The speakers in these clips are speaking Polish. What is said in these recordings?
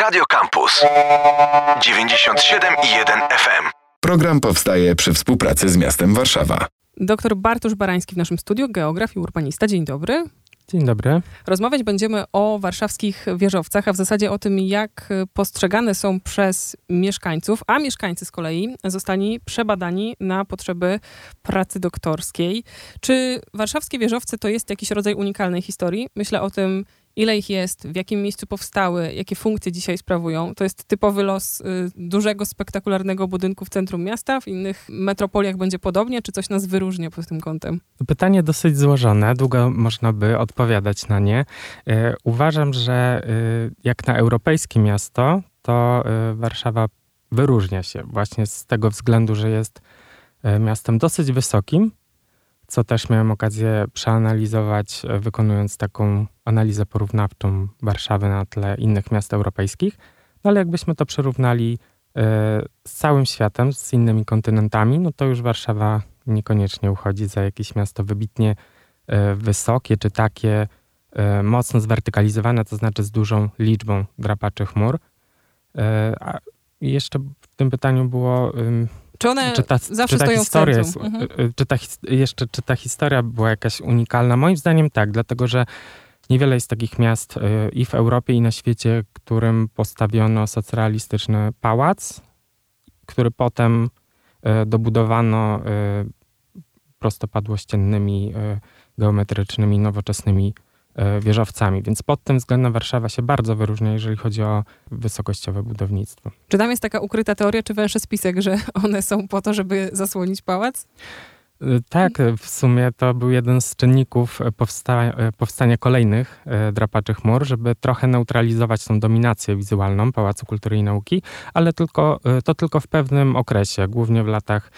Radio Campus 97,1 FM. Program powstaje przy współpracy z miastem Warszawa. Doktor Bartosz Barański w naszym studiu, geograf i urbanista. Dzień dobry. Dzień dobry. Rozmawiać będziemy o warszawskich wieżowcach, a w zasadzie o tym, jak postrzegane są przez mieszkańców, a mieszkańcy z kolei zostali przebadani na potrzeby pracy doktorskiej. Czy warszawskie wieżowce to jest jakiś rodzaj unikalnej historii? Myślę o tym, ile ich jest, w jakim miejscu powstały, jakie funkcje dzisiaj sprawują. To jest typowy los y, dużego, spektakularnego budynku w centrum miasta. W innych metropoliach będzie podobnie, czy coś nas wyróżnia pod tym kątem? Pytanie dosyć złożone, długo można by odpowiadać na nie. Y, uważam, że y, jak na europejskie miasto, to Warszawa wyróżnia się właśnie z tego względu, że jest miastem dosyć wysokim, co też miałem okazję przeanalizować, e, wykonując taką analizę porównawczą Warszawy na tle innych miast europejskich. No ale jakbyśmy to przyrównali e, z całym światem, z innymi kontynentami, no to już Warszawa niekoniecznie uchodzi za jakieś miasto wybitnie e, wysokie, czy takie mocno zwertykalizowane, to znaczy z dużą liczbą drapaczy chmur. A jeszcze w tym pytaniu było czy one czy ta, zawsze czy ta stoją historia w jest, mhm. Y, y, czy ta, jeszcze, czy ta historia była jakaś unikalna? Moim zdaniem tak, dlatego że niewiele jest takich miast y, i w Europie, i na świecie, którym postawiono socrealistyczny pałac, który potem dobudowano prostopadłościennymi, geometrycznymi, nowoczesnymi E, wieżowcami, więc pod tym względem Warszawa się bardzo wyróżnia, jeżeli chodzi o wysokościowe budownictwo. Czy tam jest taka ukryta teoria, czy węższy spisek, że one są po to, żeby zasłonić pałac? E, tak, w sumie to był jeden z czynników powsta e, powstania kolejnych drapaczy chmur, żeby trochę neutralizować tą dominację wizualną Pałacu Kultury i Nauki, ale tylko, to tylko w pewnym okresie, głównie w latach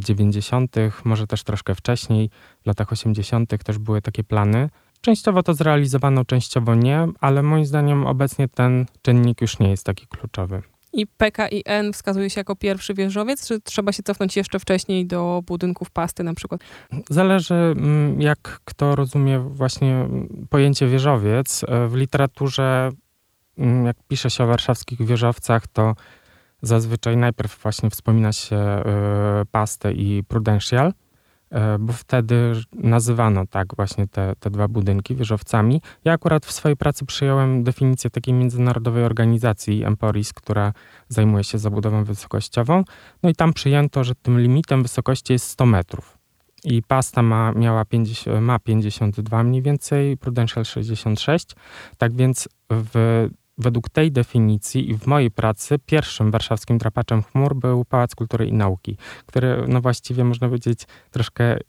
90., może też troszkę wcześniej, w latach 80. też były takie plany Częściowo to zrealizowano, częściowo nie, ale moim zdaniem obecnie ten czynnik już nie jest taki kluczowy. I PKIN wskazuje się jako pierwszy wieżowiec, czy trzeba się cofnąć jeszcze wcześniej do budynków pasty na przykład? Zależy, mm, jak kto rozumie właśnie pojęcie wieżowiec. E, w literaturze, mm, jak pisze się o warszawskich wieżowcach, to zazwyczaj najpierw właśnie wspomina się e, pastę i Prudential. E, bo wtedy nazywano tak właśnie te, te dwa budynki wieżowcami. Ja akurat w swojej pracy przyjąłem definicję takiej międzynarodowej organizacji Emporis, która zajmuje się zabudową wysokościową. No i tam przyjęto, że tym limitem wysokości jest 100 metrów. I pasta ma, miała 50, ma 52 mniej więcej, Prudential 66. Tak więc w według tej definicji i w mojej pracy pierwszym warszawskim drapaczem chmur był Pałac Kultury i Nauki, który no właściwie można powiedzieć troszkę y,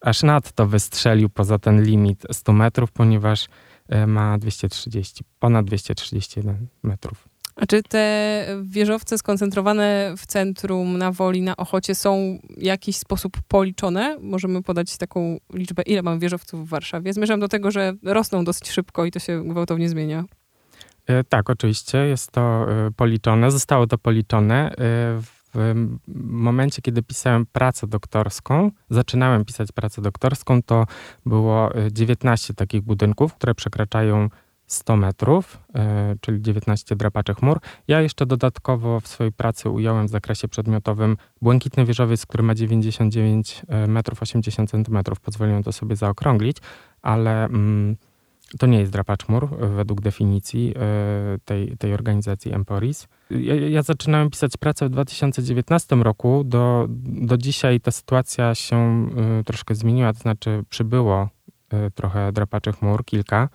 aż nadto wystrzelił poza ten limit 100 metrów, ponieważ y, ma 230, ponad 231 metrów. A czy te wieżowce skoncentrowane w centrum, na Woli, na Ochocie są w jakiś sposób policzone? Możemy podać taką liczbę, ile mamy wieżowców w Warszawie? Zmierzam do tego, że rosną dosyć szybko i to się gwałtownie zmienia. E, tak, oczywiście, jest to e, policzone, zostało to policzone. E, w momencie, kiedy pisałem pracę doktorską, zaczynałem pisać pracę doktorską, to było 19 takich budynków, które przekraczają 100 metrów, czyli 19 drapaczy chmur. Ja jeszcze dodatkowo w swojej pracy ująłem w zakresie przedmiotowym błękitny wieżowiec, który ma 99 metrów 80 centymetrów. Pozwoliłem to sobie zaokrąglić, ale... Mm, to nie jest drapacz chmur według definicji e, tej, tej organizacji Emporis. Ja, ja, zaczynałem pisać pracę w 2019 roku. Do, do dzisiaj ta sytuacja się e, troszkę zmieniła, to znaczy przybyło e, trochę drapaczy chmur, kilka.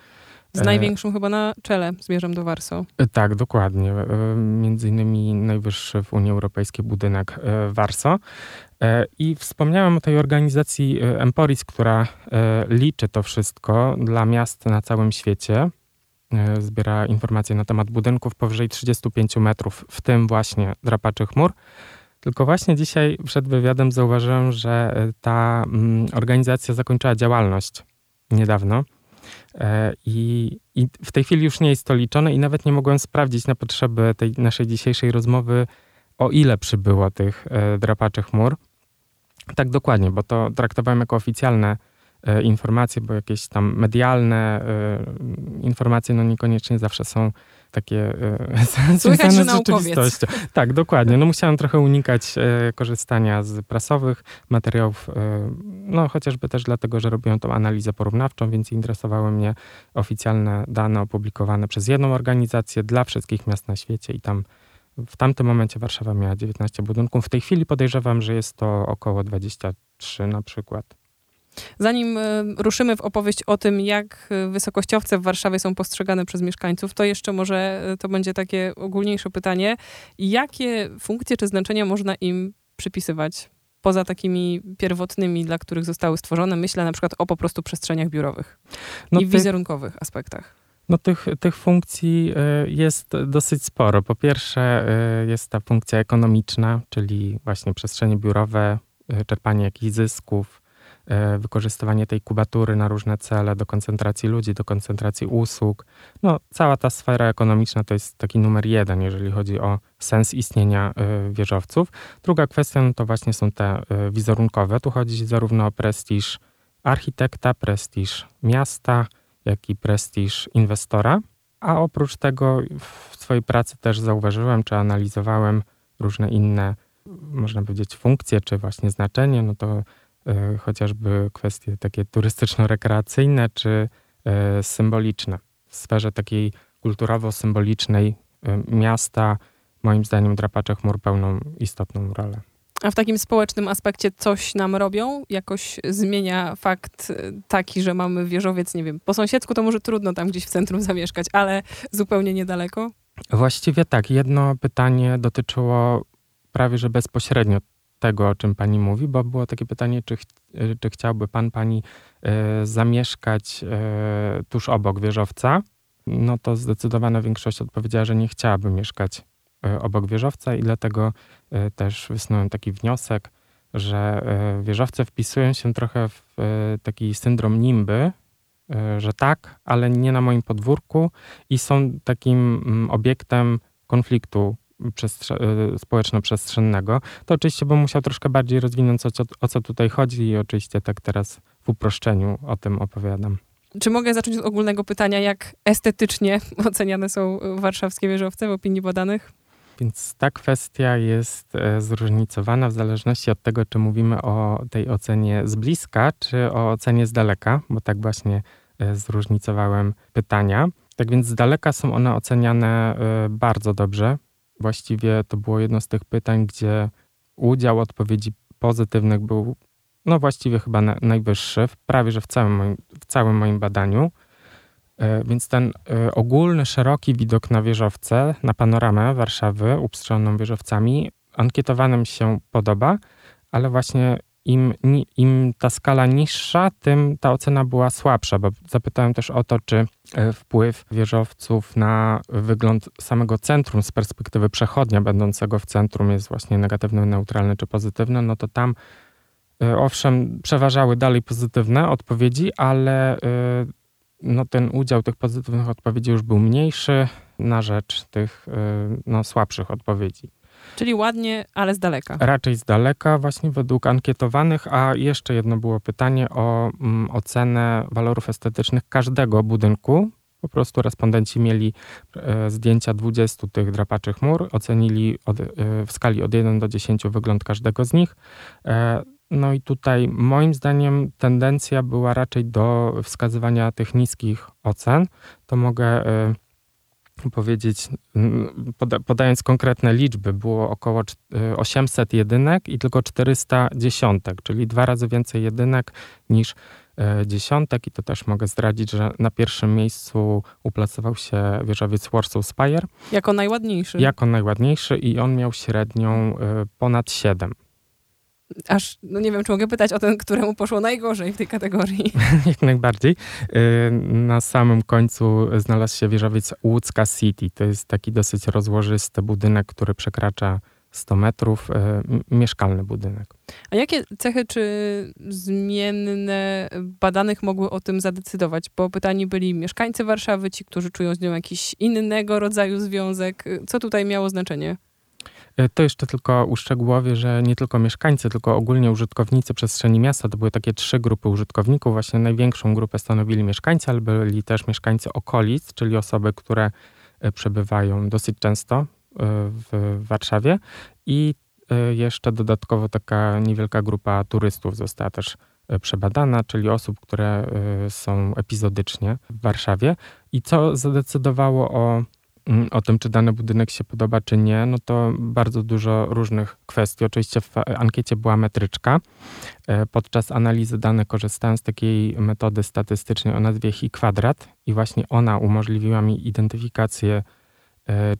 Z największą chyba na czele zmierzam do Warso. Tak, dokładnie. Między innymi najwyższy w Unii Europejskiej budynek Warso. E, I wspomniałem o tej organizacji e, Emporis, która e, liczy to wszystko dla miast na całym świecie. Zbiera informacje na temat budynków powyżej 35 metrów, w tym właśnie drapaczy chmur. Tylko właśnie dzisiaj przed wywiadem zauważyłem, że ta mm, organizacja zakończyła działalność niedawno. I, I, w tej chwili już nie jest to liczone i nawet nie mogłem sprawdzić na potrzeby tej naszej dzisiejszej rozmowy, o ile przybyło tych drapaczy chmur. Tak, dokładnie, bo to traktowałem jako oficjalne e, informacje, bo jakieś tam medialne e, informacje no niekoniecznie zawsze są takie e, związane z rzeczywistością. Tak, dokładnie. No musiałem trochę unikać e, korzystania z prasowych materiałów, e, no chociażby też dlatego, że robiłem tą analizę porównawczą, więc interesowały mnie oficjalne dane opublikowane przez jedną organizację dla wszystkich miast na świecie i tam w tamtym momencie Warszawa miała 19 budynków. W tej chwili podejrzewam, że jest to około 23 na przykład. Zanim e, ruszymy w opowieść o tym, jak e, wysokościowce w Warszawie są postrzegane przez mieszkańców, to jeszcze może e, to będzie takie ogólniejsze pytanie. Jakie funkcje czy znaczenia można im przypisywać? Poza takimi pierwotnymi, dla których zostały stworzone, myślę na przykład o po prostu przestrzeniach biurowych no i ty... wizerunkowych aspektach. No tych, tych funkcji jest dosyć sporo. Po pierwsze jest ta funkcja ekonomiczna, czyli właśnie przestrzenie biurowe, czerpanie jakichś zysków, E, wykorzystywanie tej kubatury na różne cele, do koncentracji ludzi, do koncentracji usług. No, cała ta sfera ekonomiczna to jest taki numer jeden, jeżeli chodzi o sens istnienia e, wieżowców. Druga kwestia no to właśnie są te e, wizerunkowe. Tu chodzi zarówno o prestiż architekta, prestiż miasta, jak i prestiż inwestora. A oprócz tego w swojej pracy też zauważyłem, czy analizowałem różne inne, można powiedzieć, funkcje, czy właśnie znaczenie, no to E, chociażby kwestie takie turystyczno-rekreacyjne czy e, symboliczne. W sferze takiej kulturowo-symbolicznej e, miasta, moim zdaniem, drapacze chmur pełną istotną rolę. A w takim społecznym aspekcie coś nam robią? Jakoś zmienia fakt taki, że mamy wieżowiec, nie wiem, po sąsiedzku to może trudno tam gdzieś w centrum zamieszkać, ale zupełnie niedaleko? Właściwie tak. Jedno pytanie dotyczyło prawie że bezpośrednio tego, o czym pani mówi, bo było takie pytanie, czy, ch czy chciałby pan, pani e, zamieszkać e, tuż obok wieżowca. No to zdecydowana większość odpowiedziała, że nie chciałaby mieszkać obok wieżowca i dlatego e, też wysunąłem taki wniosek, że e, wieżowce wpisują się trochę w e, taki syndrom nimby, że tak, ale nie na moim podwórku i są takim mm, obiektem konfliktu Y, społeczno-przestrzennego, to oczywiście bym musiał troszkę bardziej rozwinąć, o co, o co tutaj chodzi i oczywiście tak teraz w uproszczeniu o tym opowiadam. Czy mogę zacząć od ogólnego pytania, jak estetycznie oceniane są warszawskie wieżowce w opinii badanych? Więc ta kwestia jest e, zróżnicowana w zależności od tego, czy mówimy o tej ocenie z bliska, czy o ocenie z daleka, bo tak właśnie e, zróżnicowałem pytania. Tak więc z daleka są one oceniane e, bardzo dobrze. Właściwie to było jedno z tych pytań, gdzie udział odpowiedzi pozytywnych był, no właściwie chyba na, najwyższy, prawie że w całym moim, w całym moim badaniu. E, więc ten e, ogólny, szeroki widok na wieżowce, na panoramę Warszawy uprzystrzoną wieżowcami, ankietowanym się podoba, ale właśnie im, im ta skala niższa, tym ta ocena była słabsza, bo zapytałem też o to, czy e, wpływ wieżowców na wygląd samego centrum z perspektywy przechodnia będącego w centrum jest właśnie negatywny, neutralny czy pozytywny, no to tam owszem przeważały dalej pozytywne odpowiedzi, ale no, ten udział tych pozytywnych odpowiedzi już był mniejszy na rzecz tych no, słabszych odpowiedzi. Czyli ładnie, ale z daleka. Raczej z daleka, właśnie według ankietowanych. A jeszcze jedno było pytanie o mm, ocenę walorów estetycznych każdego budynku. Po prostu respondenci mieli e, zdjęcia 20 tych drapaczy chmur, ocenili od, e, w skali od 1 do 10 wygląd każdego z nich. E, no i tutaj moim zdaniem tendencja była raczej do wskazywania tych niskich ocen. To mogę e, powiedzieć, podając konkretne liczby, było około 800 y, jedynek i tylko 400 dziesiątek, czyli dwa razy więcej jedynek niż e, dziesiątek i to też mogę zdradzić, że na pierwszym miejscu uplacował się wieżowiec Warsaw Spire. Jako najładniejszy. Jako najładniejszy i on miał średnią e, ponad 7 aż, no nie wiem, czy mogę pytać o ten, któremu poszło najgorzej w tej kategorii. Jak najbardziej. Y, na samym końcu znalazł się wieżowiec Łódzka City. To jest taki dosyć rozłożysty budynek, który przekracza 100 metrów, y, mieszkalny budynek. A jakie cechy czy zmienne badanych mogły o tym zadecydować? Bo pytani byli mieszkańcy Warszawy, ci, którzy czują z nią jakiś innego rodzaju związek. Co tutaj miało znaczenie? E, to jeszcze tylko uszczegółowię, że nie tylko mieszkańcy, tylko ogólnie użytkownicy przestrzeni miasta, to były takie trzy grupy użytkowników. Właśnie największą grupę stanowili mieszkańcy, ale byli też mieszkańcy okolic, czyli osoby, które przebywają dosyć często w Warszawie i jeszcze dodatkowo taka niewielka grupa turystów została też przebadana, czyli osób, które są epizodycznie w Warszawie. I co zadecydowało o o tym, czy dany budynek się podoba, czy nie, no to bardzo dużo różnych kwestii. Oczywiście w ankiecie była metryczka. E, podczas analizy danych korzystałem z takiej metody statystycznej o nazwie Hi kwadrat i właśnie ona umożliwiła mi identyfikację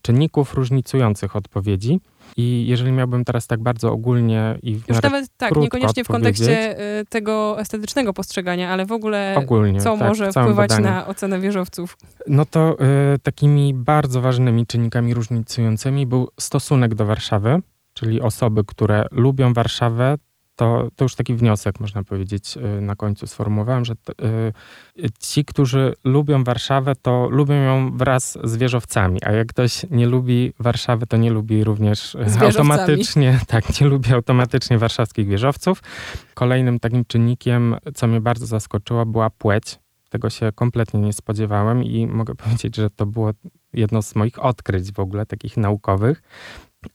czynników różnicujących odpowiedzi. I jeżeli miałbym teraz tak bardzo ogólnie i w Już nawet tak, niekoniecznie w kontekście e, tego estetycznego postrzegania, ale w ogóle ogólnie, co tak, może wpływać badaniu. na ocenę wieżowców? No to y, takimi bardzo ważnymi czynnikami różnicującymi był stosunek do Warszawy, czyli osoby, które lubią Warszawę, to, to już taki wniosek, można powiedzieć, y, na końcu sformułowałem, że y, ci, którzy lubią Warszawę, to lubią ją wraz z wieżowcami, a jak ktoś nie lubi Warszawy, to nie lubi również y, automatycznie, tak, nie lubi automatycznie warszawskich wieżowców. Kolejnym takim czynnikiem, co mnie bardzo zaskoczyło, była płeć. Tego się kompletnie nie spodziewałem i mogę powiedzieć, że to było jedno z moich odkryć w ogóle, takich naukowych.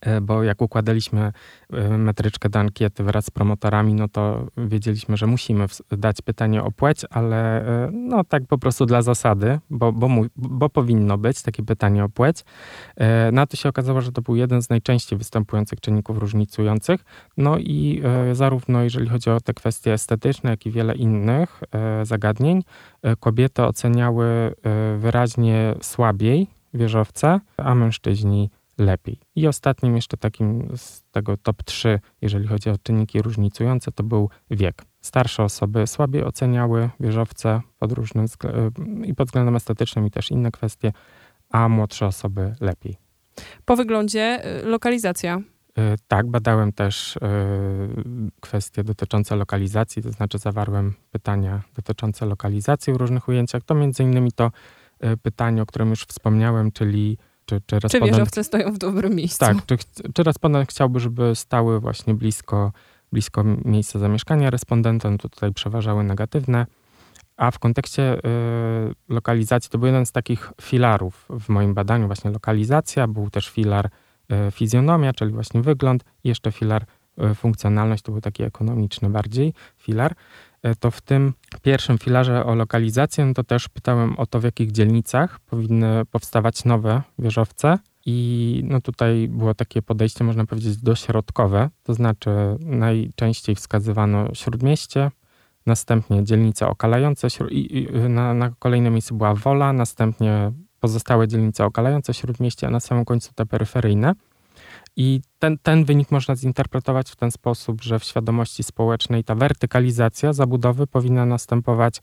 E, bo jak układaliśmy e, metryczkę do ankiety wraz z promotorami, no to wiedzieliśmy, że musimy dać pytanie o płeć, ale e, no tak po prostu dla zasady, bo, bo, bo powinno być takie pytanie o płeć. Na to się okazało, że to był jeden z najczęściej występujących czynników różnicujących. No i zarówno jeżeli chodzi o te kwestie estetyczne, jak i wiele innych zagadnień, kobiety oceniały wyraźnie słabiej wieżowce, a mężczyźni lepiej. I ostatnim jeszcze takim z tego top 3, jeżeli chodzi o czynniki różnicujące, to był wiek. Starsze osoby słabiej oceniały wieżowce pod różnym i pod względem estetycznym i też inne kwestie, a młodsze osoby lepiej. Po wyglądzie y, lokalizacja. Y, tak, badałem też y, kwestie dotyczące lokalizacji, to znaczy zawarłem pytania dotyczące lokalizacji w różnych ujęciach. To między innymi to pytanie, o którym już wspomniałem, czyli czy, czy, czy wieżowce stoją w dobrym miejscu? Tak, czy, czy respondent chciałby, żeby stały właśnie blisko, blisko miejsca zamieszkania respondenta, no to tutaj przeważały negatywne. A w kontekście y, lokalizacji to był jeden z takich filarów w moim badaniu, właśnie lokalizacja, był też filar y, fizjonomia, czyli właśnie wygląd, i jeszcze filar y, funkcjonalność, to był taki ekonomiczny bardziej filar. E, to w tym pierwszym filarze o lokalizację, no to też pytałem o to, w jakich dzielnicach powinny powstawać nowe wieżowce. I no tutaj było takie podejście, można powiedzieć, dośrodkowe, to znaczy najczęściej wskazywano śródmieście, następnie dzielnice okalające, na, na kolejne miejsce była Wola, następnie pozostałe dzielnice okalające śródmieście, a na samym końcu te peryferyjne. I ten, ten wynik można zinterpretować w ten sposób, że w świadomości społecznej ta wertykalizacja zabudowy powinna następować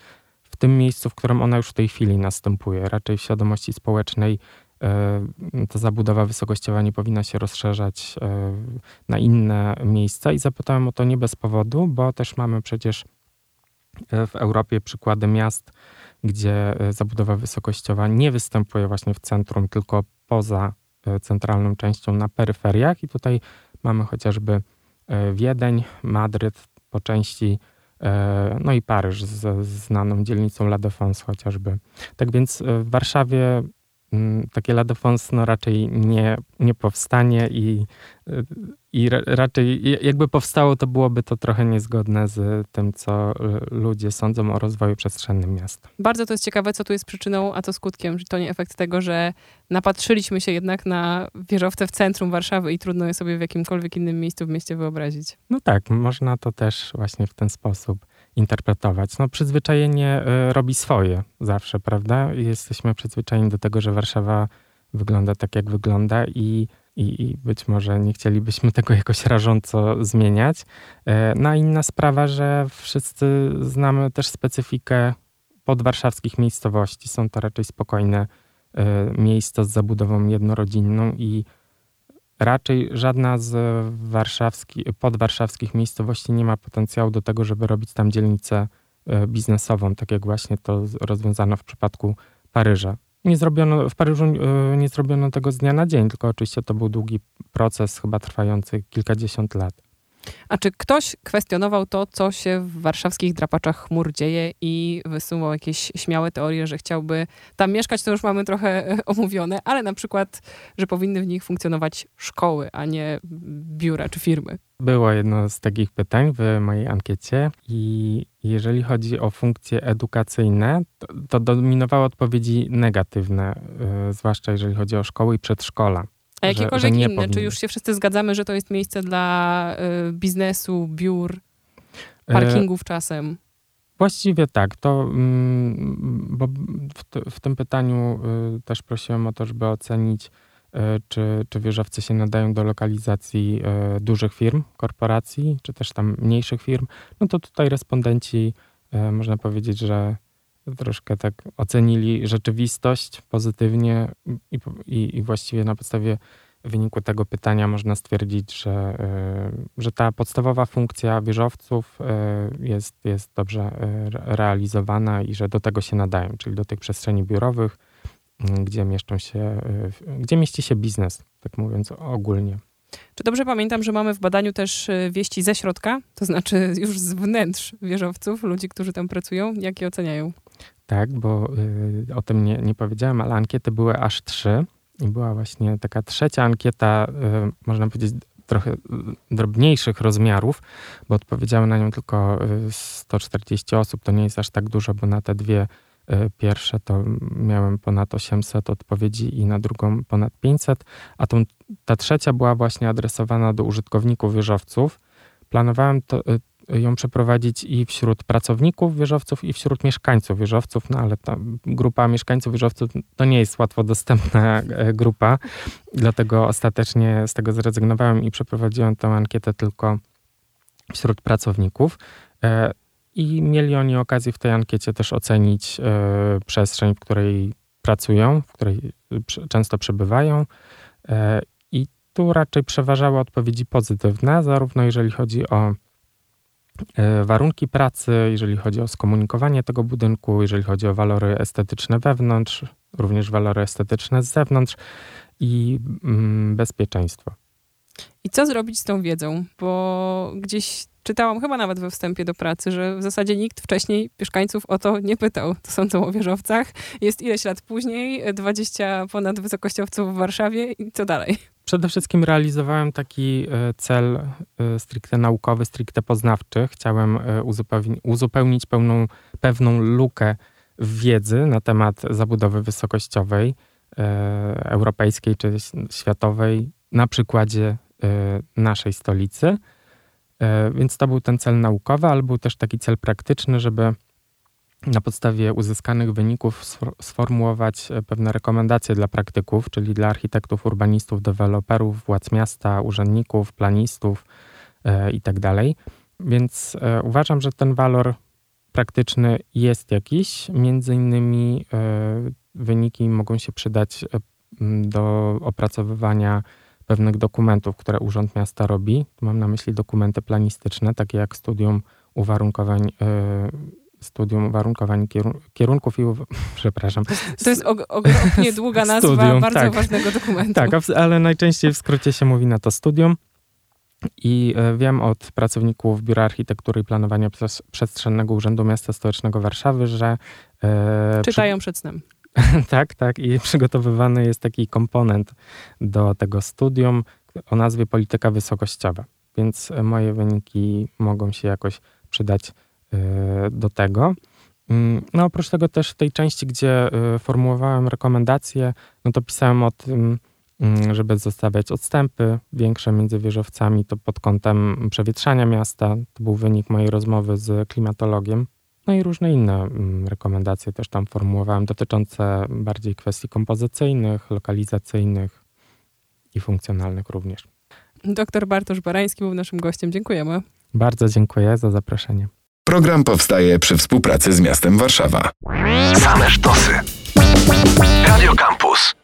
w tym miejscu, w którym ona już w tej chwili następuje. Raczej w świadomości społecznej y, ta zabudowa wysokościowa nie powinna się rozszerzać y, na inne miejsca. I zapytałem o to nie bez powodu, bo też mamy przecież e, w Europie przykłady miast, gdzie zabudowa wysokościowa nie występuje właśnie w centrum, tylko poza E, centralną częścią na peryferiach i tutaj mamy chociażby e, Wiedeń, Madryt po części, e, no i Paryż z znaną dzielnicą La Défense chociażby. Tak więc w Warszawie takie La Défense no raczej nie, nie powstanie i, i raczej jakby powstało, to byłoby to trochę niezgodne z tym, co ludzie sądzą o rozwoju przestrzennym miasta. Bardzo to jest ciekawe, co tu jest przyczyną, a to skutkiem, że to nie efekt tego, że napatrzyliśmy się jednak na wieżowce w centrum Warszawy i trudno je sobie w jakimkolwiek innym miejscu w mieście wyobrazić. No tak, można to też właśnie w ten sposób interpretować. No, przyzwyczajenie y, robi swoje zawsze, prawda? Jesteśmy przyzwyczajeni do tego, że Warszawa wygląda tak, jak wygląda i, i, i być może nie chcielibyśmy tego jakoś rażąco zmieniać. E, no a inna sprawa, że wszyscy znamy też specyfikę podwarszawskich miejscowości. Są to raczej spokojne e, miejsca z zabudową jednorodzinną i raczej żadna z warszawskich, podwarszawskich miejscowości nie ma potencjału do tego, żeby robić tam dzielnicę e, biznesową, tak jak właśnie to rozwiązano w przypadku Paryża. Nie zrobiono, w Paryżu e, nie zrobiono tego z dnia na dzień, tylko oczywiście to był długi proces, chyba trwający kilkadziesiąt lat. A czy ktoś kwestionował to, co się w warszawskich drapaczach chmur dzieje i wysunął jakieś śmiałe teorie, że chciałby tam mieszkać, to już mamy trochę e, omówione, ale na przykład, że powinny w nich funkcjonować szkoły, a nie biura czy firmy? Było jedno z takich pytań w mojej ankiecie i jeżeli chodzi o funkcje edukacyjne, to, to dominowały odpowiedzi negatywne, yy, zwłaszcza jeżeli chodzi o szkoły i przedszkola. A jakiekolwiek inne? Powinny. Czy już się wszyscy zgadzamy, że to jest miejsce dla y, biznesu, biur, e, parkingów czasem? Właściwie tak. To, mm, bo w, w, tym pytaniu y, też prosiłem o to, żeby ocenić, y, czy, czy wieżowcy się nadają do lokalizacji y, dużych firm, korporacji, czy też tam mniejszych firm. No to tutaj respondenci, można powiedzieć, że troszkę tak ocenili rzeczywistość pozytywnie i, i, i właściwie na podstawie wyniku tego pytania można stwierdzić, że, e, że ta podstawowa funkcja wieżowców e, jest, jest dobrze e, realizowana i że do tego się nadają, czyli do tych przestrzeni biurowych, gdzie mieszczą się, gdzie mieści się biznes, tak mówiąc ogólnie. Czy dobrze pamiętam, że mamy w badaniu też wieści ze środka, to znaczy już z wnętrz wieżowców, ludzi, którzy tam pracują? Jak je oceniają? Tak, bo y, o tym nie, nie powiedziałem, ale ankiety były aż trzy. I była właśnie taka trzecia ankieta, y, można powiedzieć, trochę drobniejszych rozmiarów, bo odpowiedziały na nią tylko 140 y, osób. To nie jest aż tak dużo, bo na te dwie y, pierwsze to miałem ponad 800 odpowiedzi i na drugą ponad 500, a tą, ta trzecia była właśnie adresowana do użytkowników wieżowców. Planowałem to, ją przeprowadzić i wśród pracowników wieżowców, i wśród mieszkańców wieżowców, no ale ta grupa mieszkańców wieżowców to nie jest łatwo dostępna e, grupa, dlatego ostatecznie z tego zrezygnowałem i przeprowadziłem tę ankietę tylko wśród pracowników. E, I mieli oni okazję w tej ankiecie też ocenić e, przestrzeń, w której pracują, w której często przebywają. I tu raczej przeważały odpowiedzi pozytywne, zarówno jeżeli chodzi o warunki pracy, jeżeli chodzi o skomunikowanie tego budynku, jeżeli chodzi o walory estetyczne wewnątrz, również walory estetyczne z zewnątrz i mm, bezpieczeństwo. I co zrobić z tą wiedzą? Bo gdzieś czytałam chyba nawet we wstępie do pracy, że w zasadzie nikt wcześniej mieszkańców o to nie pytał. To sądzą o wieżowcach. Jest ileś lat później, 20 ponad wysokościowców w Warszawie i co dalej? Przede wszystkim realizowałem taki e, cel e, stricte naukowy, stricte poznawczy. Chciałem e, uzupełni uzupełnić pełną, pewną lukę wiedzy na temat zabudowy wysokościowej europejskiej czy światowej na przykładzie naszej stolicy. Więc to był ten cel naukowy, ale był też taki cel praktyczny, żeby na podstawie uzyskanych wyników sformułować e, pewne rekomendacje dla praktyków, czyli dla architektów, urbanistów, deweloperów, władz miasta, urzędników, planistów e, itd. Tak Więc e, uważam, że ten walor praktyczny jest jakiś. Między innymi wyniki mogą się przydać do opracowywania pewnych dokumentów, które Urząd Miasta robi. Mam na myśli dokumenty planistyczne, takie jak studium uwarunkowań studium uwarunkowań kierunków i, przepraszam. To jest ogromnie długa nazwa studium, bardzo tak. ważnego dokumentu. Tak, ale najczęściej w skrócie się mówi na to studium. I e, wiem od pracowników Biura Architektury i Planowania Przestrzennego Urzędu Miasta Stołecznego Warszawy, że... E, Czytają przy... przed snem. tak, tak. I przygotowywany jest taki komponent do tego studium o nazwie Polityka Wysokościowa. Więc e, moje wyniki mogą się jakoś przydać do tego. Mm, no oprócz tego też w tej części, gdzie y, formułowałem rekomendacje, no to pisałem o tym, mm, żeby zostawiać odstępy większe między wieżowcami, to pod kątem przewietrzania miasta. To był wynik mojej rozmowy z klimatologiem. No i różne inne mm, rekomendacje też tam formułowałem, dotyczące bardziej kwestii kompozycyjnych, lokalizacyjnych i funkcjonalnych również. Doktor Bartosz Barański był naszym gościem. Dziękujemy. Bardzo dziękuję za zaproszenie. Program powstaje przy współpracy z miastem Warszawa. Same sztosy. Radio Campus.